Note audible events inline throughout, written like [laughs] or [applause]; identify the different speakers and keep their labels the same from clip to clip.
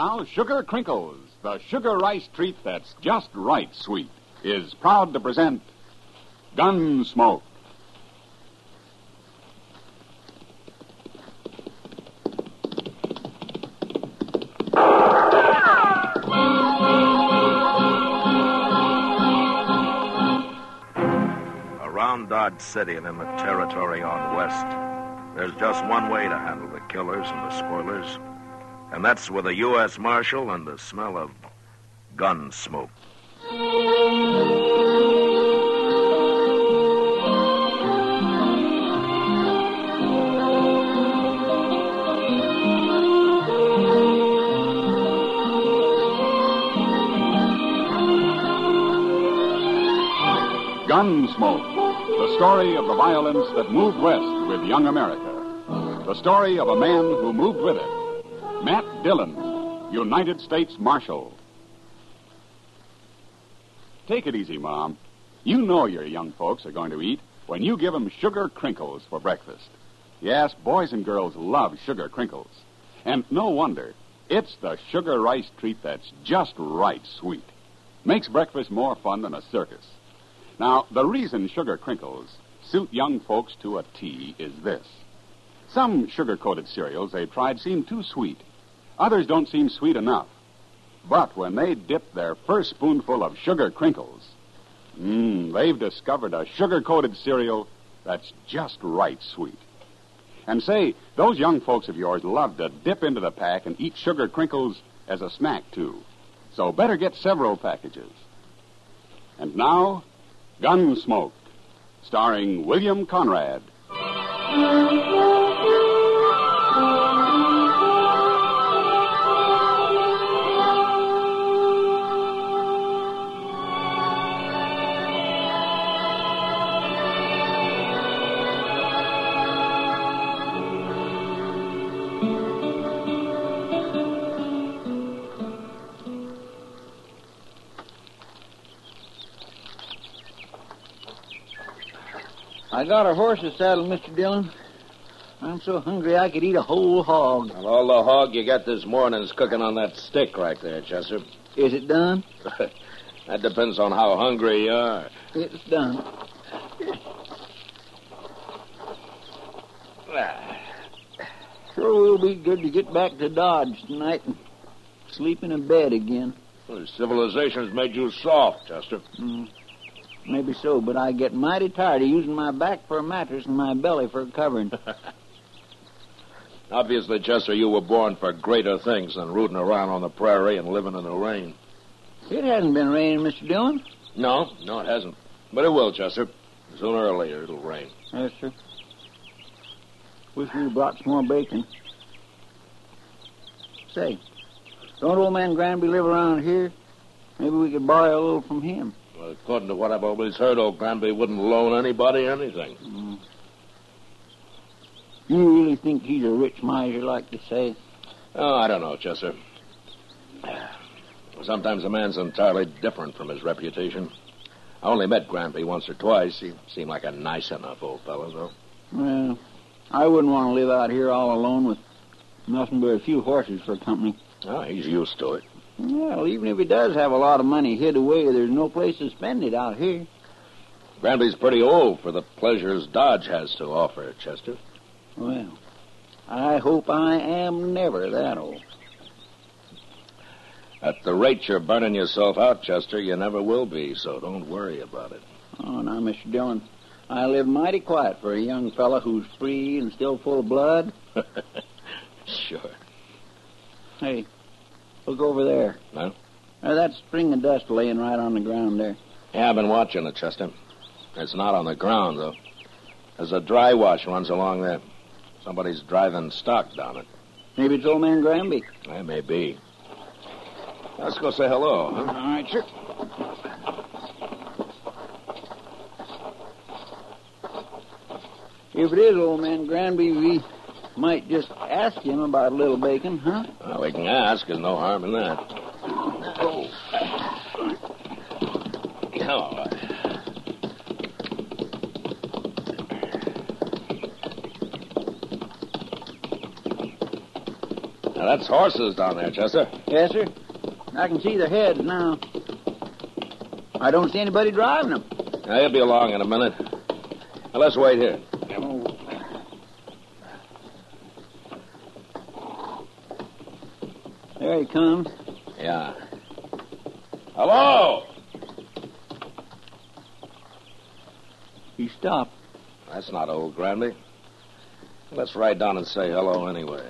Speaker 1: Now, Sugar Crinkles, the sugar rice treat that's just right sweet, is proud to present Gunsmoke.
Speaker 2: Around Dodge City and in the territory on West, there's just one way to handle the killers and the spoilers, and that's with a U.S. Marshal and the smell of gun smoke.
Speaker 1: Gunsmoke, the story of the violence that moved west with young America. The story of a man who moved with it. Matt Dillon, United States Marshal. Take it easy, Mom. You know your young folks are going to eat when you give them sugar crinkles for breakfast. Yes, boys and girls love sugar crinkles. And no wonder. It's the sugar rice treat that's just right sweet. Makes breakfast more fun than a circus. Now, the reason sugar crinkles suit young folks to a T is this. Some sugar coated cereals they've tried seem too sweet. Others don't seem sweet enough. But when they dip their first spoonful of sugar crinkles, mmm, they've discovered a sugar coated cereal that's just right sweet. And say, those young folks of yours love to dip into the pack and eat sugar crinkles as a snack, too. So better get several packages. And now, Gunsmoke, starring William Conrad.
Speaker 3: I got a horse's saddle, Mr. Dillon. I'm so hungry I could eat a whole hog.
Speaker 2: And all the hog you got this morning is cooking on that stick right there, Chester.
Speaker 3: Is it done? [laughs]
Speaker 2: that depends on how hungry you are.
Speaker 3: It's done. [sighs] Sure will be good to get back to Dodge tonight and sleep in a bed again.
Speaker 2: Well, civilization's made you soft, Chester.
Speaker 3: Mm, maybe so, but I get mighty tired of using my back for a mattress and my belly for a covering. [laughs] [laughs]
Speaker 2: Obviously, Chester, you were born for greater things than rooting around on the prairie and living in the rain.
Speaker 3: it hasn't been raining, Mr. Dillon.
Speaker 2: No, no, it hasn't. But it will, Chester. Sooner or later, it'll rain.
Speaker 3: Yes, sir. Wish we'd brought some more bacon. Say, don't old man Granby live around here? Maybe we could borrow a little from him.
Speaker 2: Well, according to what I've always heard, old Granby wouldn't loan anybody anything.
Speaker 3: Mm. You really think he's a rich miser, like to say?
Speaker 2: Oh, I don't know, Chester. Sometimes a man's entirely different from his reputation. I only met Granby once or twice. He seemed like a nice enough old fellow, though.
Speaker 3: Well, I wouldn't want to live out here all alone with nothing but a few horses for company.
Speaker 2: Oh, he's used to it.
Speaker 3: Well, even if he does have a lot of money hid away, there's no place to spend it out here.
Speaker 2: Granby's pretty old for the pleasures Dodge has to offer, Chester.
Speaker 3: Well, I hope I am never that old.
Speaker 2: At the rate you're burning yourself out, Chester, you never will be, so don't worry about it.
Speaker 3: Oh, now, Mr. Dillon, I live mighty quiet for a young fellow who's free and still full of blood. [laughs]
Speaker 2: sure.
Speaker 3: Hey, look over there.
Speaker 2: Huh?
Speaker 3: There's that string of dust laying right on the ground there.
Speaker 2: Yeah, I've been watching it, Chester. It's not on the ground, though. There's a dry wash runs along there. Somebody's driving stock down it.
Speaker 3: Maybe it's old man Granby.
Speaker 2: That may be. Let's go say hello, huh?
Speaker 3: All right, sure. If it is old man Granby, we might just ask him about a little bacon, huh?
Speaker 2: Well, we can ask. There's no harm in that. Oh. Oh. Now, that's horses down there, Chester.
Speaker 3: Yes, sir. I can see their heads now. I don't see anybody driving them.
Speaker 2: Now, he'll be along in a minute. Now, let's wait here.
Speaker 3: Oh. There he comes.
Speaker 2: Yeah. Hello!
Speaker 3: He stopped.
Speaker 2: That's not old Granby. Let's ride down and say hello anyway.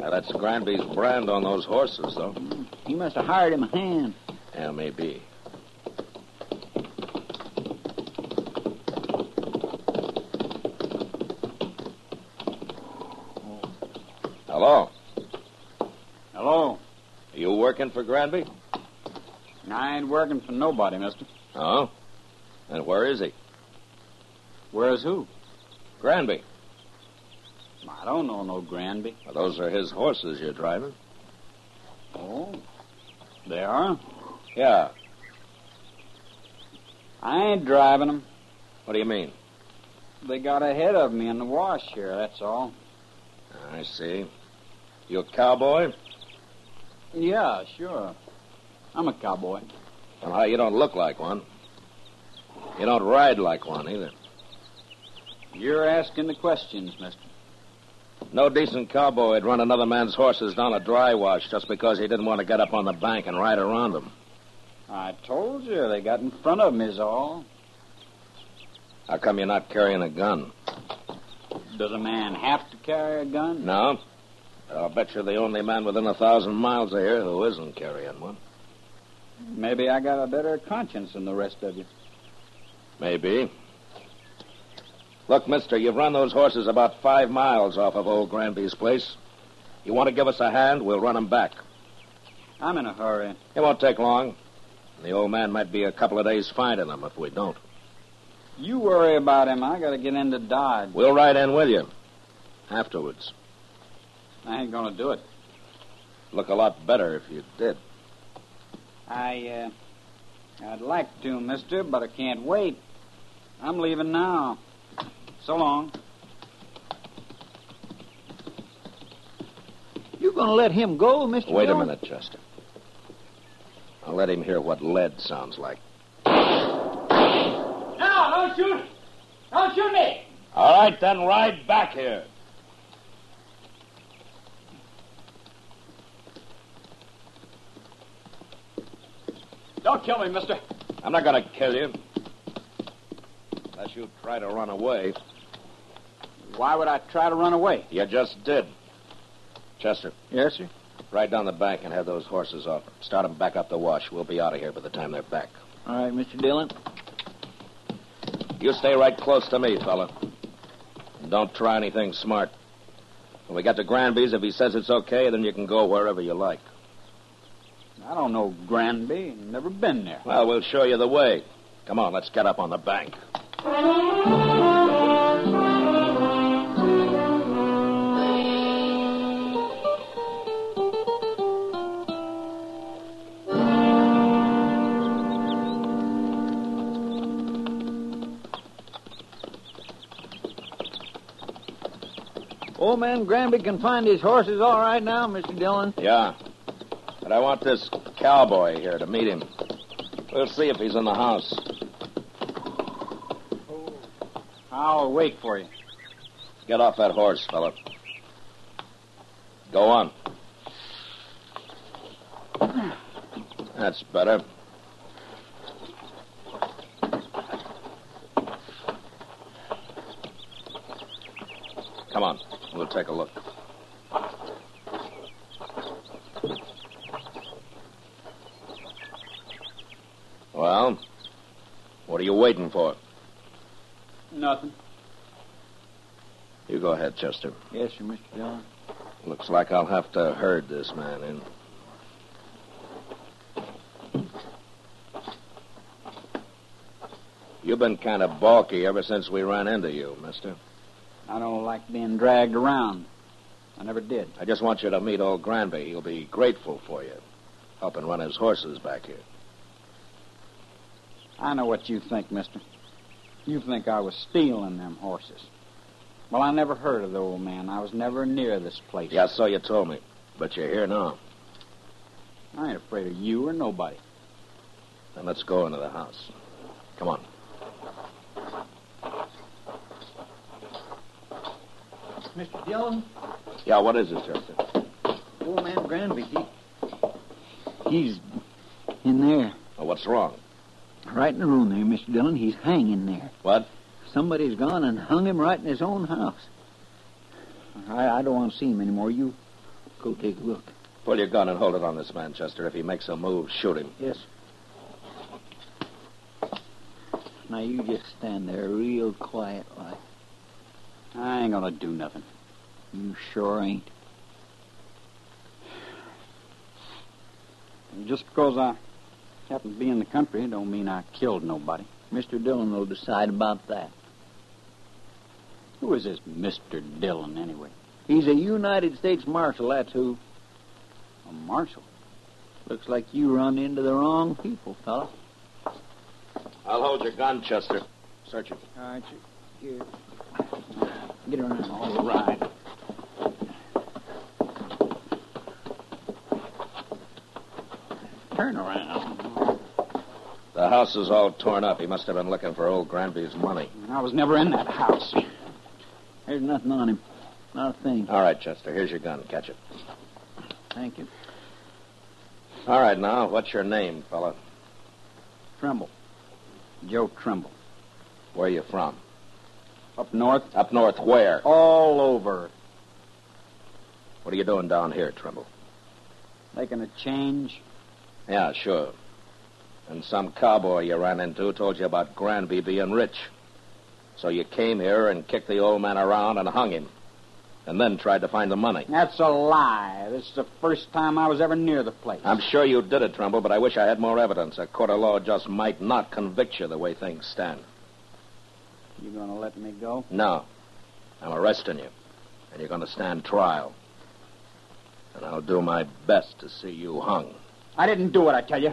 Speaker 2: Now, that's Granby's brand on those horses, though.
Speaker 3: Mm, he must have hired him a hand.
Speaker 2: Yeah, maybe. Hello.
Speaker 4: Hello.
Speaker 2: Are you working for Granby?
Speaker 4: I ain't working for nobody, mister.
Speaker 2: Oh? And where is he?
Speaker 4: Where's who?
Speaker 2: Granby.
Speaker 4: I don't know no Granby.
Speaker 2: Well, those are his horses you're driving.
Speaker 4: Oh. They are?
Speaker 2: Yeah.
Speaker 4: I ain't driving them.
Speaker 2: What do you mean?
Speaker 4: They got ahead of me in the wash here, that's all.
Speaker 2: I see. You a cowboy?
Speaker 4: Yeah, sure. I'm a cowboy.
Speaker 2: Well, you don't look like one. You don't ride like one either.
Speaker 4: You're asking the questions, mister.
Speaker 2: No decent cowboy would run another man's horses down a dry wash just because he didn't want to get up on the bank and ride around them.
Speaker 4: I told you they got in front of me is all.
Speaker 2: How come you're not carrying a gun?
Speaker 4: Does a man have to carry a gun?
Speaker 2: No. I'll bet you're the only man within a thousand miles of here who isn't carrying one.
Speaker 4: Maybe I got a better conscience than the rest of you.
Speaker 2: Maybe. Look, mister, you've run those horses about five miles off of old Granby's place. You want to give us a hand, we'll run 'em back.
Speaker 4: I'm in a hurry.
Speaker 2: It won't take long. The old man might be a couple of days finding them if we don't.
Speaker 4: You worry about him. I gotta get into Dodge.
Speaker 2: We'll ride in with you. Afterwards.
Speaker 4: I ain't gonna do it.
Speaker 2: Look a lot better if you did.
Speaker 4: I, uh, I'd like to, mister, but I can't wait. I'm leaving now. So long.
Speaker 3: You gonna let him go, Mr.
Speaker 2: Wait a minute, Chester. I'll let him hear what lead sounds like.
Speaker 5: No, don't shoot! Don't shoot me!
Speaker 2: All right, then ride back here.
Speaker 4: Don't kill me, mister.
Speaker 2: I'm not going to kill you. Unless you try to run away.
Speaker 4: Why would I try to run away?
Speaker 2: You just did. Chester,
Speaker 3: Yes, sir.
Speaker 2: ride down the bank and have those horses off. Start 'em back up the wash. We'll be out of here by the time they're back.
Speaker 3: All right, Mr. Dillon.
Speaker 2: You stay right close to me, fella. And don't try anything smart. When we get to Granby's, if he says it's okay, then you can go wherever you like.
Speaker 4: I don't know Granby. Never been there.
Speaker 2: Well, we'll show you the way. Come on, let's get up on the bank.
Speaker 3: Old man Granby can find his horses all right now, Mr. Dillon.
Speaker 2: Yeah. But I want this cowboy here to meet him. We'll see if he's in the house.
Speaker 4: I'll wait for you.
Speaker 2: Get off that horse, fella. Go on. That's better. Come on. We'll take a look. What are you waiting for?
Speaker 4: Nothing.
Speaker 2: You go ahead, Chester.
Speaker 3: Yes, sir, Mr. Dillon.
Speaker 2: Looks like I'll have to herd this man in. You've been kind of balky ever since we ran into you, mister.
Speaker 4: I don't like being dragged around. I never did.
Speaker 2: I just want you to meet old Granby. He'll be grateful for you. Helping run his horses back here.
Speaker 4: I know what you think, mister. You think I was stealing them horses. Well, I never heard of the old man. I was never near this place.
Speaker 2: Yeah, so you told me. But you're here now.
Speaker 4: I ain't afraid of you or nobody.
Speaker 2: Then let's go into the house. Come on.
Speaker 3: Mr. Dillon,
Speaker 2: Yeah, what is it, Chester?
Speaker 3: old man Granby, he, he's in there.
Speaker 2: Oh, what's wrong?
Speaker 3: Right in the room there, Mr. Dillon. He's hanging there.
Speaker 2: What?
Speaker 3: Somebody's gone and hung him right in his own house. I, I don't want to see him anymore. You go take a look.
Speaker 2: Pull your gun and hold it on this man, Chester. If he makes a move, shoot him.
Speaker 3: Yes. Now you just stand there real quiet like.
Speaker 4: I ain't gonna do nothing.
Speaker 3: You sure ain't.
Speaker 4: Just because I happen to be in the country don't mean I killed nobody.
Speaker 3: Mr. Dillon will decide about that.
Speaker 4: Who is this Mr. Dillon, anyway?
Speaker 3: He's a United States Marshal, that's who.
Speaker 4: A marshal?
Speaker 3: Looks like you run into the wrong people, fella.
Speaker 2: I'll hold your gun, Chester. Search it.
Speaker 3: All right, you, here. Get around.
Speaker 4: All right.
Speaker 3: Turn around.
Speaker 2: The house is all torn up. He must have been looking for old Granby's money.
Speaker 4: I was never in that house.
Speaker 3: There's nothing on him. Not a thing.
Speaker 2: All right, Chester. Here's your gun. Catch it.
Speaker 3: Thank you.
Speaker 2: All right, now, what's your name, fella?
Speaker 4: Trimble. Joe Trimble.
Speaker 2: Where are you from?
Speaker 4: Up north?
Speaker 2: Up north, where?
Speaker 4: All over.
Speaker 2: What are you doing down here, Trimble?
Speaker 4: Making a change?
Speaker 2: Yeah, sure. And some cowboy you ran into told you about Granby being rich. So you came here and kicked the old man around and hung him. And then tried to find the money.
Speaker 4: That's a lie. This is the first time I was ever near the place.
Speaker 2: I'm sure you did it, Trimble, but I wish I had more evidence. A court of law just might not convict you the way things stand.
Speaker 4: You gonna let me go?
Speaker 2: No. I'm arresting you. And you're going to stand trial. And I'll do my best to see you hung.
Speaker 4: I didn't do it, I tell you.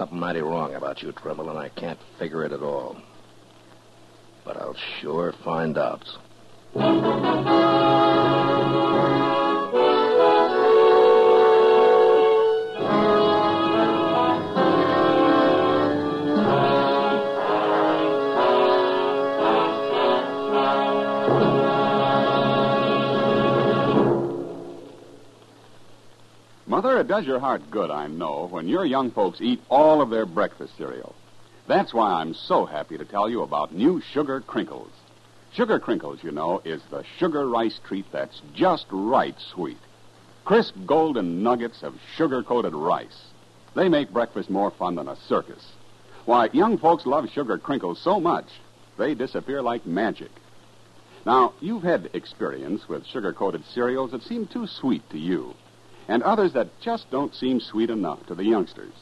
Speaker 2: Something mighty wrong about you, Trimble, and I can't figure it at all. But I'll sure find out.
Speaker 1: Mother, it does your heart good, I know, when your young folks eat all of their breakfast cereal. That's why I'm so happy to tell you about new Sugar Crinkles. Sugar Crinkles, you know, is the sugar rice treat that's just right sweet. Crisp golden nuggets of sugar coated rice. They make breakfast more fun than a circus. Why, young folks love Sugar Crinkles so much, they disappear like magic. Now, you've had experience with sugar coated cereals that seem too sweet to you. And others that just don't seem sweet enough to the youngsters.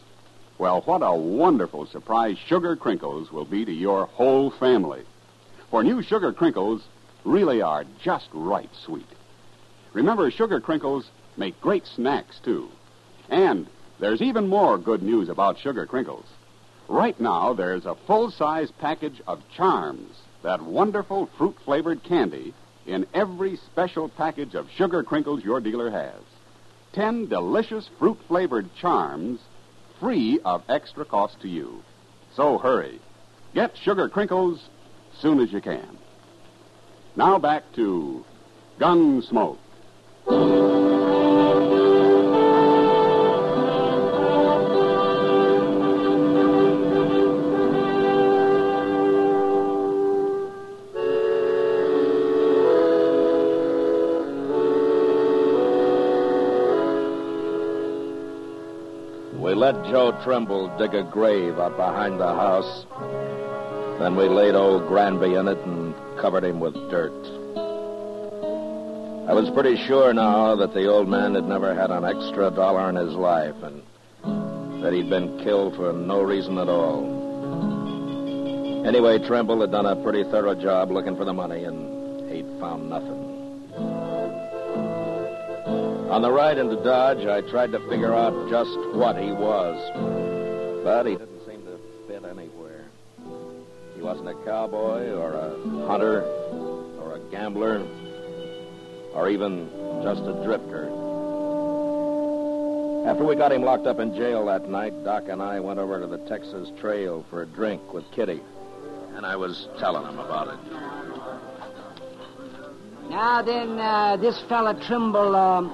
Speaker 1: Well, what a wonderful surprise Sugar Crinkles will be to your whole family. For new Sugar Crinkles really are just right sweet. Remember, Sugar Crinkles make great snacks, too. And there's even more good news about Sugar Crinkles. Right now, there's a full size package of Charms, that wonderful fruit flavored candy, in every special package of Sugar Crinkles your dealer has. Ten delicious fruit flavored Charms, free of extra cost to you. So hurry. Get Sugar Crinkles soon as you can. Now back to Gunsmoke.
Speaker 2: Let Joe Trimble dig a grave up behind the house. Then we laid old Granby in it and covered him with dirt. I was pretty sure now that the old man had never had an extra dollar in his life and that he'd been killed for no reason at all. Anyway, Trimble had done a pretty thorough job looking for the money and he'd found nothing. On the ride into Dodge, I tried to figure out just what he was. But he didn't seem to fit anywhere. He wasn't a cowboy or a hunter or a gambler or even just a drifter. After we got him locked up in jail that night, Doc and I went over to the Texas Trail for a drink with Kitty. And I was telling him about it.
Speaker 6: Now then, uh, this fella Trimble, um,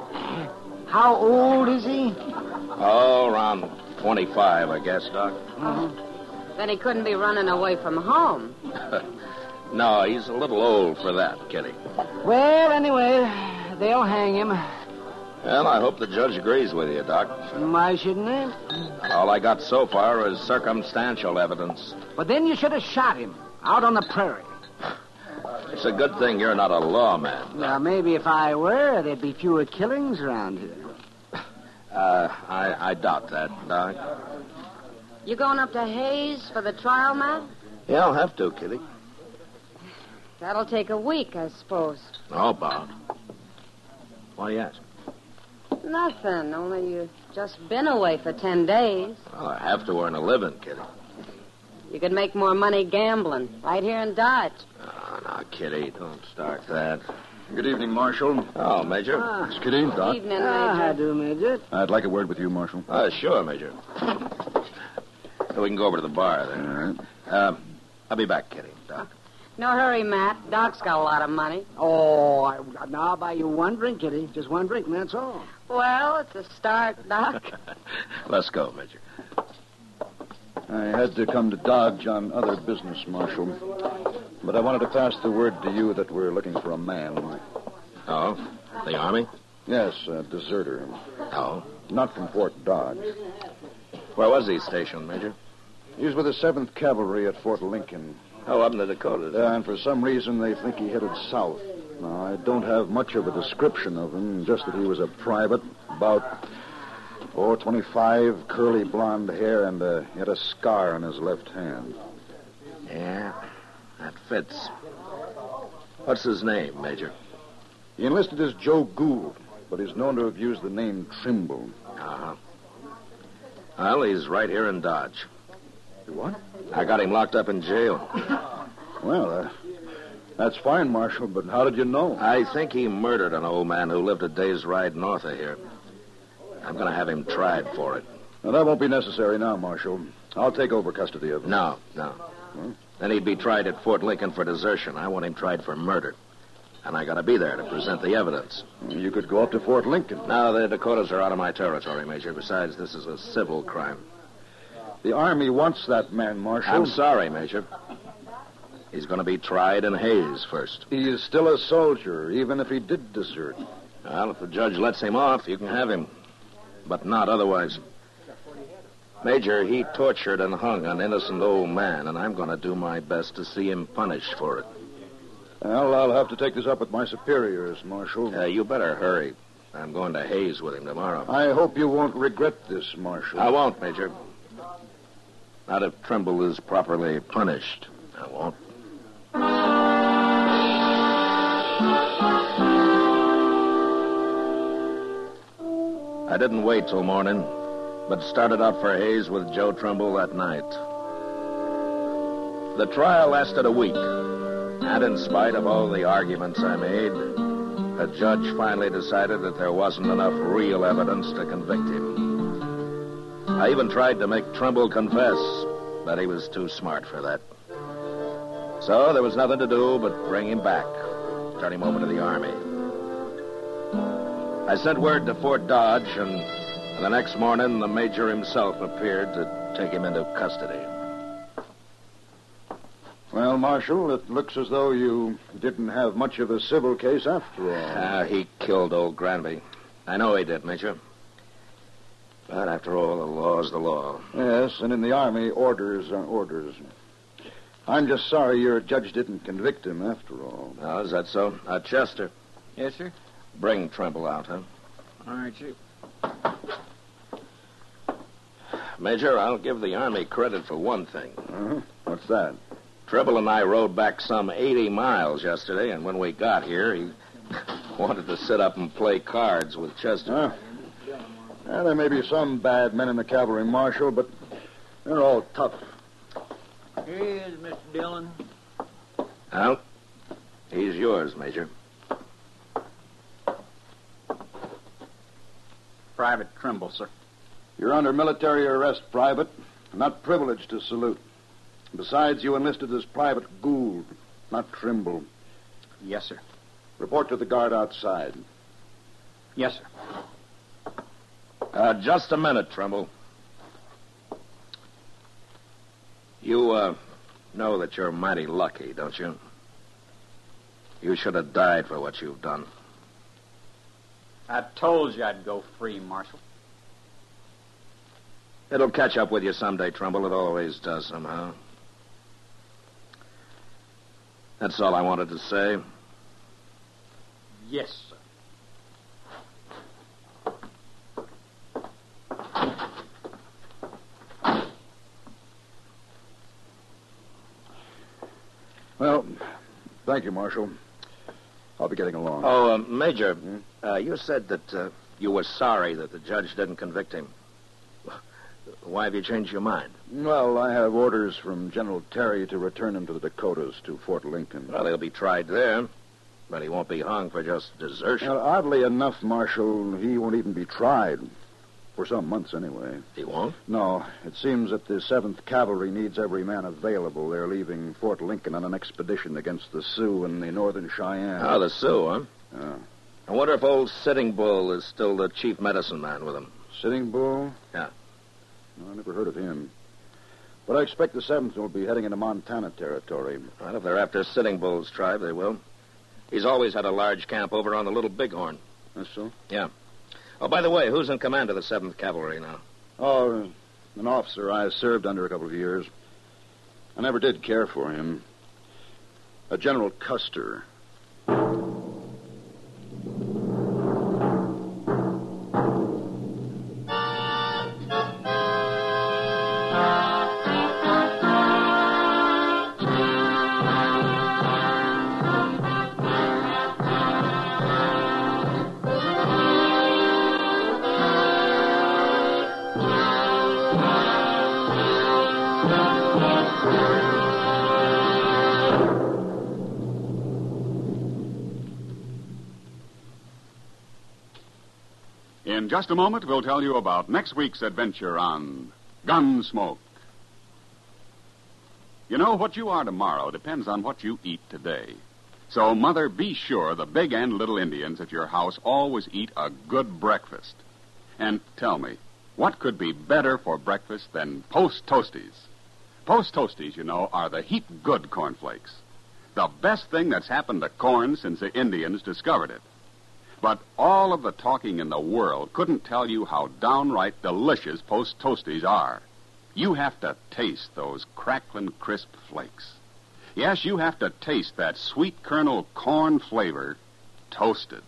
Speaker 6: how old is he?
Speaker 2: Oh, around 25, I guess, Doc.
Speaker 7: Then he couldn't be running away from home. [laughs]
Speaker 2: no, he's a little old for that, Kitty.
Speaker 6: Well, anyway, they'll hang him.
Speaker 2: Well, I hope the judge agrees with you, Doc.
Speaker 6: Why shouldn't they?
Speaker 2: All I got so far is circumstantial evidence.
Speaker 6: But then you should have shot him out on the prairie.
Speaker 2: It's a good thing you're not a lawman.
Speaker 6: Well, maybe if I were, there'd be fewer killings around here. [laughs]
Speaker 2: Uh, I, I doubt that, Doc.
Speaker 7: You going up to Hays for the trial, Matt?
Speaker 2: Yeah, I'll have to, Kitty.
Speaker 7: That'll take a week, I suppose.
Speaker 2: Oh, Bob. Why do you ask?
Speaker 7: Nothing, only you've just been away for ten days.
Speaker 2: Well, I have to earn a living, Kitty.
Speaker 7: You could make more money gambling right here in Dodge.
Speaker 2: Oh, now, Kitty, don't start that.
Speaker 8: Good evening, Marshal.
Speaker 2: Oh, Major.
Speaker 6: Ah.
Speaker 8: Miss Kitty, Doc.
Speaker 7: Evening,
Speaker 6: Ah, I
Speaker 7: Major.
Speaker 6: do, Major.
Speaker 8: I'd like a word with you, Marshal.
Speaker 2: Uh, sure, Major. We can go over to the bar then.
Speaker 8: right.
Speaker 2: Uh, I'll be back, Kitty. Doc.
Speaker 7: No hurry, Matt. Doc's got a lot of money.
Speaker 6: Oh, I, now I'll buy you one drink, Kitty. Just one drink, and that's all.
Speaker 7: Well, it's a start, Doc. [laughs]
Speaker 2: Let's go, Major.
Speaker 8: I had to come to Dodge on other business, Marshal. But I wanted to pass the word to you that we're looking for a man.
Speaker 2: Oh, the Army?
Speaker 8: Yes, a deserter.
Speaker 2: Oh.
Speaker 8: Not from Fort Dodge.
Speaker 2: Where was he stationed, Major?
Speaker 8: He was with the 7th Cavalry at Fort Lincoln.
Speaker 2: Oh, up in the Dakotas.
Speaker 8: Uh, and for some reason, they think he headed south. Now, I don't have much of a description of him, just that he was a private, about, oh, 25, curly blonde hair, and uh, he had a scar on his left hand.
Speaker 2: Yeah, that fits. What's his name, Major?
Speaker 8: He enlisted as Joe Gould, but he's known to have used the name Trimble.
Speaker 2: Uh-huh. Well, he's right here in Dodge.
Speaker 8: What?
Speaker 2: I got him locked up in jail.
Speaker 8: Well, uh, that's fine, Marshal, but how did you know?
Speaker 2: I think he murdered an old man who lived a day's ride north of here. I'm going to have him tried for it.
Speaker 8: Now, that won't be necessary now, Marshal. I'll take over custody of him.
Speaker 2: No, no.
Speaker 8: Hmm?
Speaker 2: Then he'd be tried at Fort Lincoln for desertion. I want him tried for murder. And I got to be there to present the evidence.
Speaker 8: You could go up to Fort Lincoln.
Speaker 2: Now, the Dakotas are out of my territory, Major. Besides, this is a civil crime.
Speaker 8: The Army wants that man, Marshal.
Speaker 2: I'm sorry, Major. He's going to be tried in Hays first.
Speaker 8: He is still a soldier, even if he did desert.
Speaker 2: Well, if the judge lets him off, you can have him. But not otherwise. Major, he tortured and hung an innocent old man, and I'm going to do my best to see him punished for it.
Speaker 8: Well, I'll have to take this up with my superiors, Marshal.
Speaker 2: Uh, you better hurry. I'm going to Hays with him tomorrow.
Speaker 8: I hope you won't regret this, Marshal.
Speaker 2: I won't, Major. Not if Trimble is properly punished. I won't. I didn't wait till morning, but started out for Hays with Joe Trimble that night. The trial lasted a week, and in spite of all the arguments I made, a judge finally decided that there wasn't enough real evidence to convict him. I even tried to make Trimble confess, but he was too smart for that. So there was nothing to do but bring him back, turn him over to the Army. I sent word to Fort Dodge, and the next morning the major himself appeared to take him into custody.
Speaker 8: Well, Marshal, it looks as though you didn't have much of a civil case after all.
Speaker 2: Ah, he killed old Granby. I know he did, Major. But after all, the law's the law.
Speaker 8: Yes, and in the Army, orders are orders. I'm just sorry your judge didn't convict him after all.
Speaker 2: Oh, is that so? Uh, Chester,
Speaker 4: Yes, sir.
Speaker 2: bring Trimble out, huh?
Speaker 4: All right, Chief.
Speaker 2: Major, I'll give the Army credit for one thing.
Speaker 8: Uh-huh. What's that?
Speaker 2: Trimble and I rode back some 80 miles yesterday, and when we got here, he [laughs] wanted to sit up and play cards with Chester.
Speaker 8: Huh? Yeah, there may be some bad men in the cavalry, Marshal, but they're all tough.
Speaker 3: Here he is, Mr. Dillon.
Speaker 2: Well, he's yours, Major.
Speaker 4: Private Trimble, sir.
Speaker 8: You're under military arrest, Private. Not privileged to salute. Besides, you enlisted as Private Gould, not Trimble.
Speaker 4: Yes, sir.
Speaker 8: Report to the guard outside.
Speaker 4: Yes, sir.
Speaker 2: Uh, just a minute, Trimble. You, uh, know that you're mighty lucky, don't you? You should have died for what you've done.
Speaker 4: I told you I'd go free, Marshal.
Speaker 2: It'll catch up with you someday, Trimble. It always does somehow. That's all I wanted to say.
Speaker 4: Yes, sir.
Speaker 8: Well, thank you, Marshal. I'll be getting along.
Speaker 2: Oh, uh, Major, uh, you said that uh, you were sorry that the judge didn't convict him. Why have you changed your mind?
Speaker 8: Well, I have orders from General Terry to return him to the Dakotas, to Fort Lincoln.
Speaker 2: Well, he'll be tried there, but he won't be hung for just desertion.
Speaker 8: Well, oddly enough, Marshal, he won't even be tried. For some months, anyway.
Speaker 2: He won't?
Speaker 8: No. It seems that the 7th Cavalry needs every man available. They're leaving Fort Lincoln on an expedition against the Sioux and the Northern Cheyenne.
Speaker 2: Ah, the Sioux, huh?
Speaker 8: Yeah.
Speaker 2: I wonder if old Sitting Bull is still the chief medicine man with them.
Speaker 8: Sitting Bull?
Speaker 2: Yeah.
Speaker 8: No, I never heard of him. But I expect the 7th will be heading into Montana territory.
Speaker 2: Well, if they're after Sitting Bull's tribe, they will. He's always had a large camp over on the Little Bighorn.
Speaker 8: That's so?
Speaker 2: Yeah. Oh, by the way, who's in command of the 7th Cavalry now?
Speaker 8: Oh, an officer I served under a couple of years. I never did care for him. A General Custer.
Speaker 1: In just a moment, we'll tell you about next week's adventure on Gunsmoke. You know, what you are tomorrow depends on what you eat today. So, Mother, be sure the big and little Indians at your house always eat a good breakfast. And tell me, what could be better for breakfast than Post Toasties? Post Toasties, you know, are the heap good cornflakes. The best thing that's happened to corn since the Indians discovered it. But all of the talking in the world couldn't tell you how downright delicious Post Toasties are. You have to taste those crackling crisp flakes. Yes, you have to taste that sweet kernel corn flavor toasted.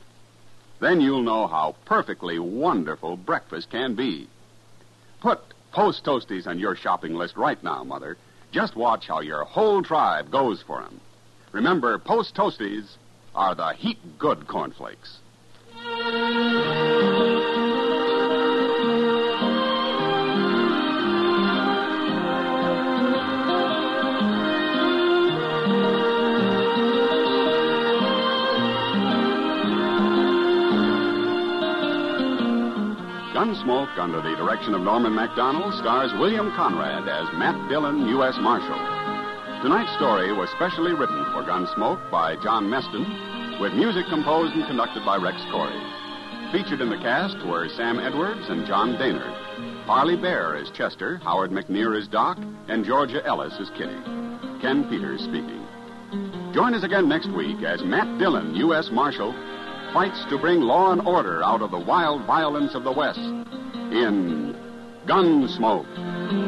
Speaker 1: Then you'll know how perfectly wonderful breakfast can be. Put Post Toasties on your shopping list right now, Mother. Just watch how your whole tribe goes for 'em. Remember, Post Toasties are the heat good cornflakes. Gunsmoke, under the direction of Norman Macdonnell, stars William Conrad as Matt Dillon, U.S. Marshal. Tonight's story was specially written for Gunsmoke by John Meston, with music composed and conducted by Rex Koury. Featured in the cast were Sam Edwards and John Dehner. Parley Baer is Chester, Howard McNear is Doc, and Georgia Ellis is Kitty. Ken Peters speaking. Join us again next week as Matt Dillon, U.S. Marshal, fights to bring law and order out of the wild violence of the West in Gunsmoke.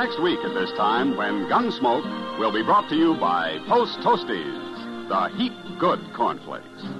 Speaker 1: Next week at this time when Gunsmoke will be brought to you by Post Toasties, the heat good cornflakes.